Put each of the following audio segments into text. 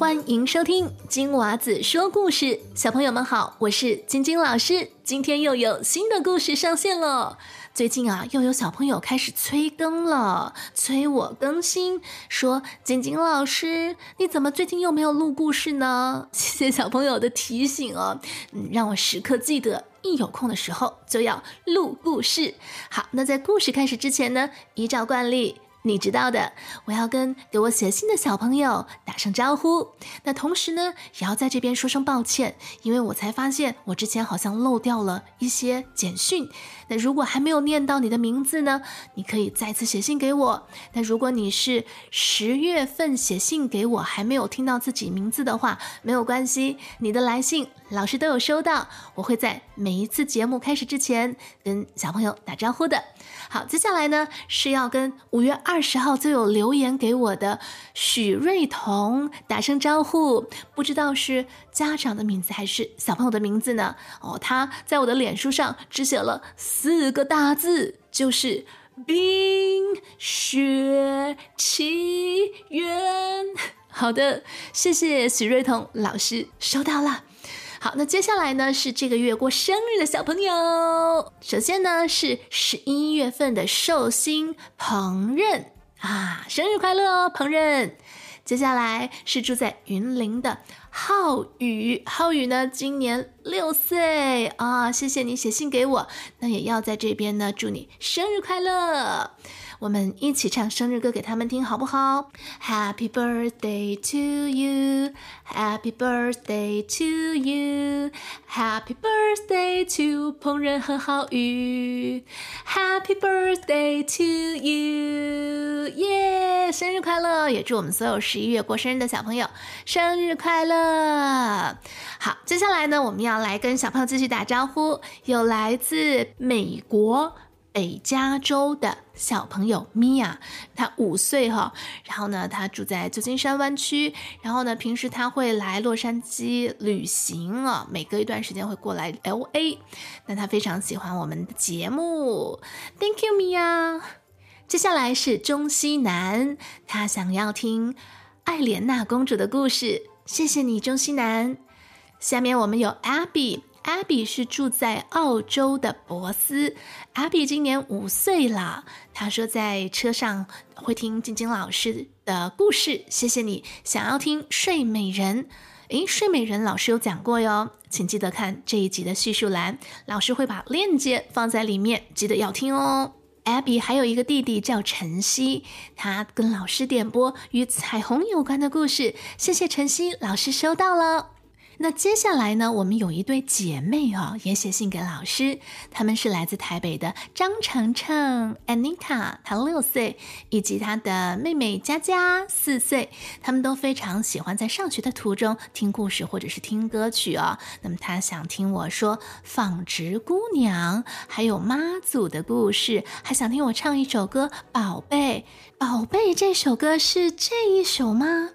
欢迎收听金娃子说故事。小朋友们好，我是晶晶老师。今天又有新的故事上线了。最近啊，又有小朋友开始催更了，催我更新，说晶晶老师，你怎么最近又没有录故事呢？谢谢小朋友的提醒哦，嗯，让我时刻记得，一有空的时候就要录故事。好，那在故事开始之前呢，依照惯例。你知道的，我要跟给我写信的小朋友打声招呼。那同时呢，也要在这边说声抱歉，因为我才发现我之前好像漏掉了一些简讯。那如果还没有念到你的名字呢，你可以再次写信给我。那如果你是十月份写信给我还没有听到自己名字的话，没有关系，你的来信老师都有收到。我会在每一次节目开始之前跟小朋友打招呼的。好，接下来呢是要跟五月二十号就有留言给我的许瑞彤打声招呼，不知道是家长的名字还是小朋友的名字呢？哦，他在我的脸书上只写了四个大字，就是冰雪奇缘。好的，谢谢许瑞彤老师，收到了。好，那接下来呢是这个月过生日的小朋友。首先呢是十一月份的寿星彭任啊，生日快乐哦，彭任。接下来是住在云林的浩宇，浩宇呢今年六岁啊，谢谢你写信给我，那也要在这边呢祝你生日快乐。我们一起唱生日歌给他们听，好不好？Happy birthday to you, Happy birthday to you, Happy birthday to 彭仁和浩宇，Happy birthday to you，耶！生日快乐！也祝我们所有十一月过生日的小朋友生日快乐。好，接下来呢，我们要来跟小朋友继续打招呼，有来自美国。北加州的小朋友米娅，他五岁哈，然后呢，他住在旧金山湾区，然后呢，平时他会来洛杉矶旅行啊，每隔一段时间会过来 L A，那他非常喜欢我们的节目，Thank you，米娅。接下来是中西南，他想要听艾莲娜公主的故事，谢谢你，中西南。下面我们有 Abby。Abby 是住在澳洲的博斯，Abby 今年五岁了。他说在车上会听晶晶老师的故事，谢谢你。想要听睡美人，诶，睡美人老师有讲过哟，请记得看这一集的叙述栏，老师会把链接放在里面，记得要听哦。Abby 还有一个弟弟叫晨曦，他跟老师点播与彩虹有关的故事，谢谢晨曦老师收到了。那接下来呢？我们有一对姐妹哦，也写信给老师。她们是来自台北的张程程 Anita，她六岁，以及她的妹妹佳佳四岁。她们都非常喜欢在上学的途中听故事或者是听歌曲哦。那么她想听我说纺织姑娘，还有妈祖的故事，还想听我唱一首歌《宝贝宝贝》。这首歌是这一首吗？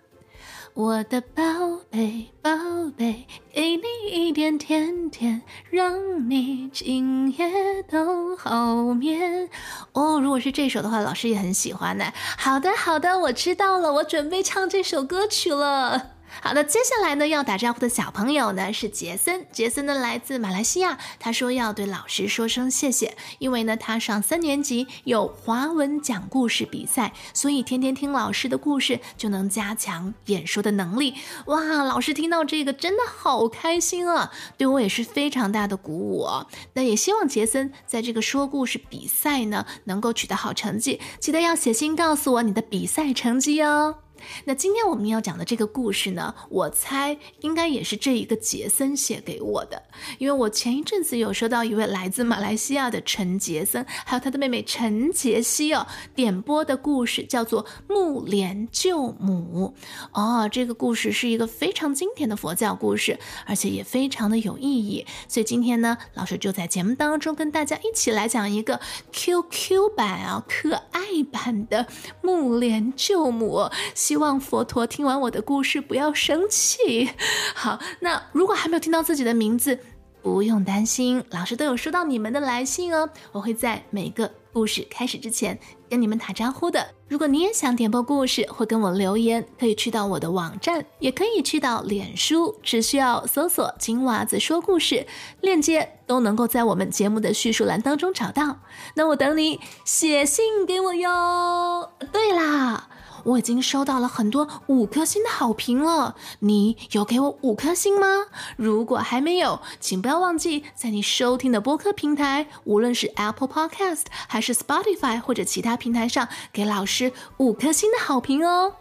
我的宝贝，宝贝，给你一点甜甜，让你今夜都好眠。哦，如果是这首的话，老师也很喜欢呢。好的，好的，我知道了，我准备唱这首歌曲了。好的，接下来呢要打招呼的小朋友呢是杰森，杰森呢来自马来西亚，他说要对老师说声谢谢，因为呢他上三年级有华文讲故事比赛，所以天天听老师的故事就能加强演说的能力。哇，老师听到这个真的好开心啊，对我也是非常大的鼓舞哦。那也希望杰森在这个说故事比赛呢能够取得好成绩，记得要写信告诉我你的比赛成绩哦。那今天我们要讲的这个故事呢，我猜应该也是这一个杰森写给我的，因为我前一阵子有收到一位来自马来西亚的陈杰森，还有他的妹妹陈杰西哦点播的故事，叫做《木莲救母》哦，这个故事是一个非常经典的佛教故事，而且也非常的有意义，所以今天呢，老师就在节目当中跟大家一起来讲一个 QQ 版啊，可爱版的《木莲救母》。希希望佛陀听完我的故事不要生气。好，那如果还没有听到自己的名字，不用担心，老师都有收到你们的来信哦。我会在每个故事开始之前，跟你们打招呼的。如果你也想点播故事或跟我留言，可以去到我的网站，也可以去到脸书，只需要搜索“金娃子说故事”，链接都能够在我们节目的叙述栏当中找到。那我等你写信给我哟。对啦。我已经收到了很多五颗星的好评了，你有给我五颗星吗？如果还没有，请不要忘记在你收听的播客平台，无论是 Apple Podcast 还是 Spotify 或者其他平台上，给老师五颗星的好评哦。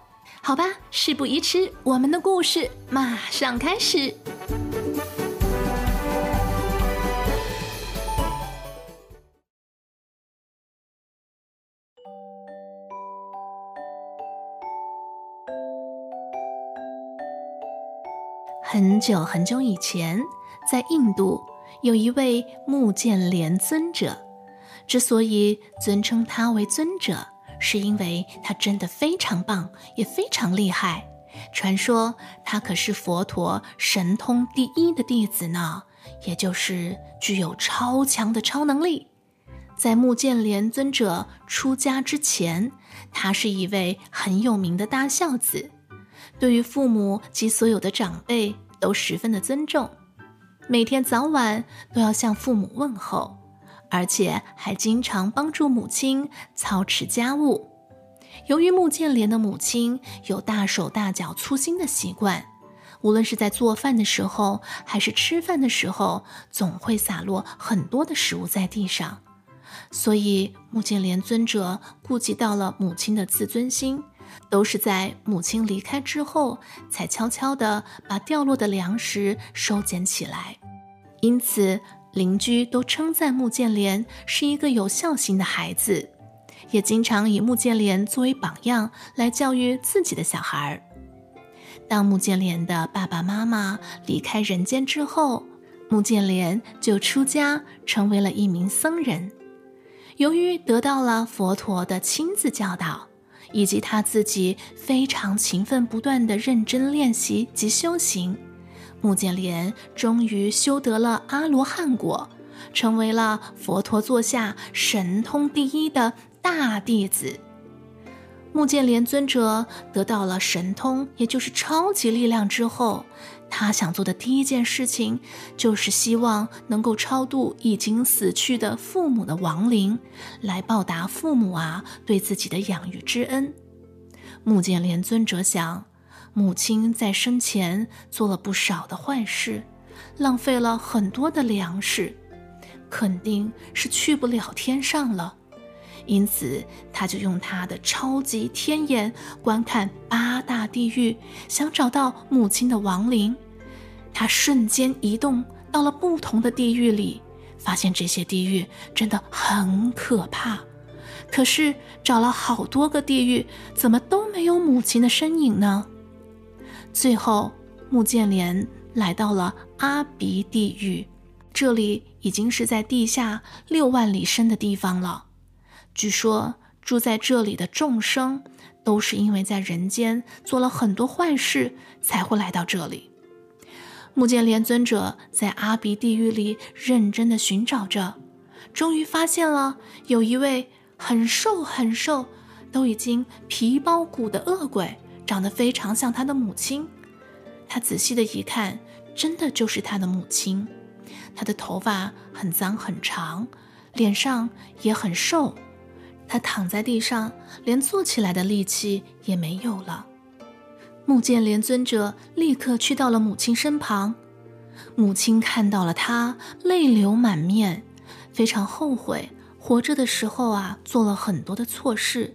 好吧，事不宜迟，我们的故事马上开始。久很久以前，在印度有一位木建连尊者。之所以尊称他为尊者，是因为他真的非常棒，也非常厉害。传说他可是佛陀神通第一的弟子呢，也就是具有超强的超能力。在木建连尊者出家之前，他是一位很有名的大孝子，对于父母及所有的长辈。都十分的尊重，每天早晚都要向父母问候，而且还经常帮助母亲操持家务。由于穆建莲的母亲有大手大脚粗心的习惯，无论是在做饭的时候还是吃饭的时候，总会洒落很多的食物在地上，所以穆建莲尊者顾及到了母亲的自尊心。都是在母亲离开之后，才悄悄地把掉落的粮食收捡起来。因此，邻居都称赞穆建莲是一个有孝心的孩子，也经常以穆建莲作为榜样来教育自己的小孩。当穆建莲的爸爸妈妈离开人间之后，穆建莲就出家成为了一名僧人。由于得到了佛陀的亲自教导。以及他自己非常勤奋不断的认真练习及修行，穆建连终于修得了阿罗汉果，成为了佛陀座下神通第一的大弟子。木剑连尊者得到了神通，也就是超级力量之后。他想做的第一件事情，就是希望能够超度已经死去的父母的亡灵，来报答父母啊对自己的养育之恩。木剑连尊者想，母亲在生前做了不少的坏事，浪费了很多的粮食，肯定是去不了天上了。因此，他就用他的超级天眼观看八大地狱，想找到母亲的亡灵。他瞬间移动到了不同的地狱里，发现这些地狱真的很可怕。可是找了好多个地狱，怎么都没有母亲的身影呢？最后，穆建连来到了阿鼻地狱，这里已经是在地下六万里深的地方了。据说住在这里的众生，都是因为在人间做了很多坏事，才会来到这里。目犍连尊者在阿鼻地狱里认真的寻找着，终于发现了有一位很瘦很瘦，都已经皮包骨的恶鬼，长得非常像他的母亲。他仔细的一看，真的就是他的母亲。他的头发很脏很长，脸上也很瘦。他躺在地上，连坐起来的力气也没有了。穆建连尊者立刻去到了母亲身旁，母亲看到了他，泪流满面，非常后悔活着的时候啊做了很多的错事。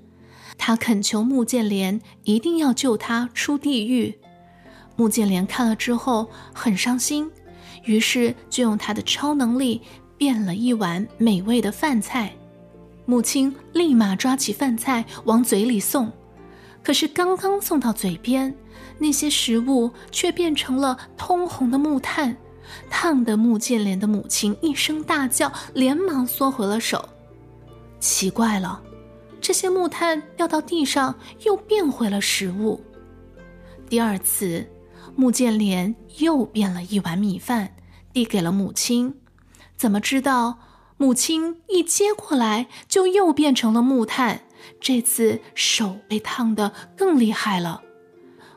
他恳求穆建连一定要救他出地狱。穆建连看了之后很伤心，于是就用他的超能力变了一碗美味的饭菜。母亲立马抓起饭菜往嘴里送，可是刚刚送到嘴边，那些食物却变成了通红的木炭，烫得穆建莲的母亲一声大叫，连忙缩回了手。奇怪了，这些木炭掉到地上又变回了食物。第二次，穆建莲又变了一碗米饭，递给了母亲。怎么知道？母亲一接过来，就又变成了木炭。这次手被烫得更厉害了。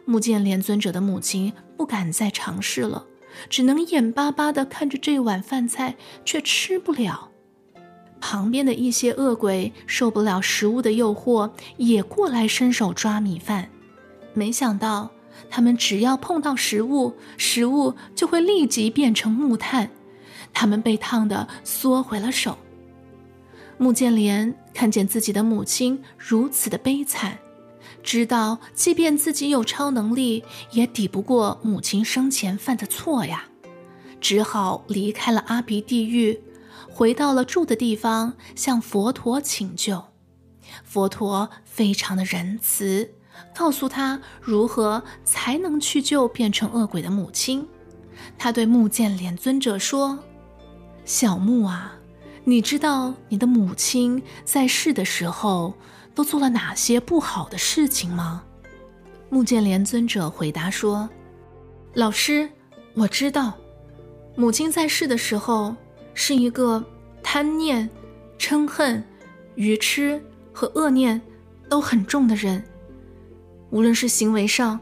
木剑连尊者的母亲不敢再尝试了，只能眼巴巴地看着这碗饭菜，却吃不了。旁边的一些恶鬼受不了食物的诱惑，也过来伸手抓米饭。没想到，他们只要碰到食物，食物就会立即变成木炭，他们被烫得缩回了手。穆建莲看见自己的母亲如此的悲惨，知道即便自己有超能力，也抵不过母亲生前犯的错呀，只好离开了阿鼻地狱，回到了住的地方，向佛陀请救。佛陀非常的仁慈，告诉他如何才能去救变成恶鬼的母亲。他对穆建莲尊者说：“小穆啊。”你知道你的母亲在世的时候都做了哪些不好的事情吗？木建连尊者回答说：“老师，我知道，母亲在世的时候是一个贪念、嗔恨、愚痴和恶念都很重的人，无论是行为上、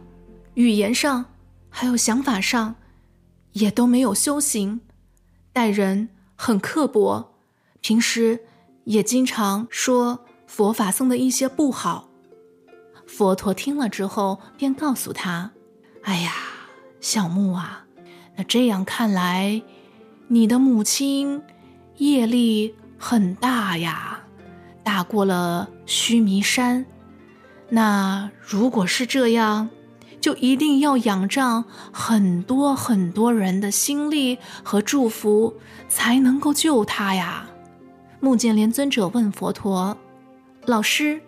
语言上，还有想法上，也都没有修行，待人很刻薄。”平时也经常说佛法僧的一些不好。佛陀听了之后，便告诉他：“哎呀，小木啊，那这样看来，你的母亲业力很大呀，大过了须弥山。那如果是这样，就一定要仰仗很多很多人的心力和祝福，才能够救他呀。”木剑莲尊者问佛陀：“老师，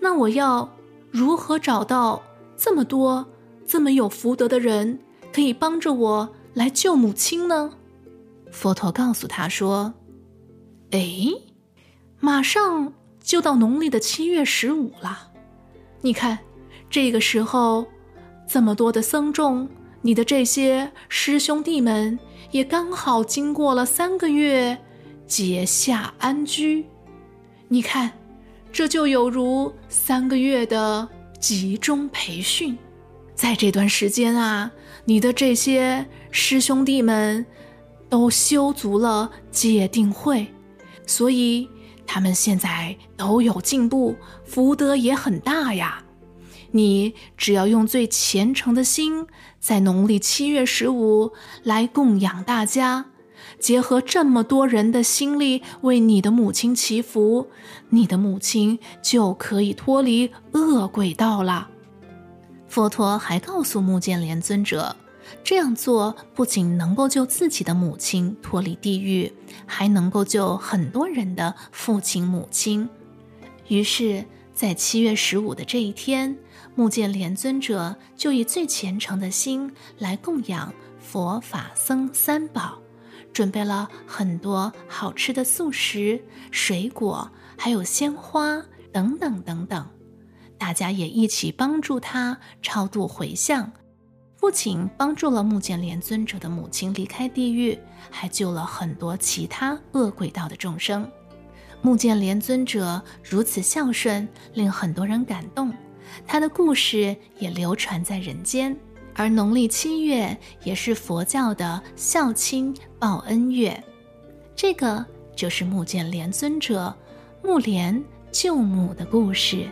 那我要如何找到这么多这么有福德的人，可以帮着我来救母亲呢？”佛陀告诉他说：“哎，马上就到农历的七月十五了，你看，这个时候这么多的僧众，你的这些师兄弟们也刚好经过了三个月。”结下安居，你看，这就有如三个月的集中培训。在这段时间啊，你的这些师兄弟们都修足了戒定慧，所以他们现在都有进步，福德也很大呀。你只要用最虔诚的心，在农历七月十五来供养大家。结合这么多人的心力为你的母亲祈福，你的母亲就可以脱离恶鬼道了。佛陀还告诉目犍连尊者，这样做不仅能够救自己的母亲脱离地狱，还能够救很多人的父亲母亲。于是，在七月十五的这一天，木建连尊者就以最虔诚的心来供养佛法僧三宝。准备了很多好吃的素食、水果，还有鲜花等等等等。大家也一起帮助他超度回向，不仅帮助了木剑莲尊者的母亲离开地狱，还救了很多其他恶鬼道的众生。木剑莲尊者如此孝顺，令很多人感动，他的故事也流传在人间。而农历七月也是佛教的孝亲报恩月，这个就是木剑连尊者木莲救母的故事。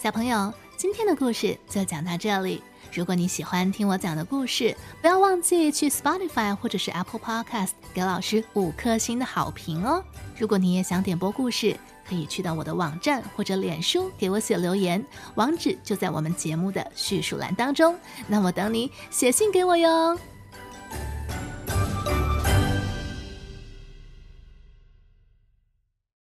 小朋友，今天的故事就讲到这里。如果你喜欢听我讲的故事，不要忘记去 Spotify 或者是 Apple Podcast 给老师五颗星的好评哦。如果你也想点播故事，可以去到我的网站或者脸书给我写留言，网址就在我们节目的叙述栏当中。那我等你写信给我哟。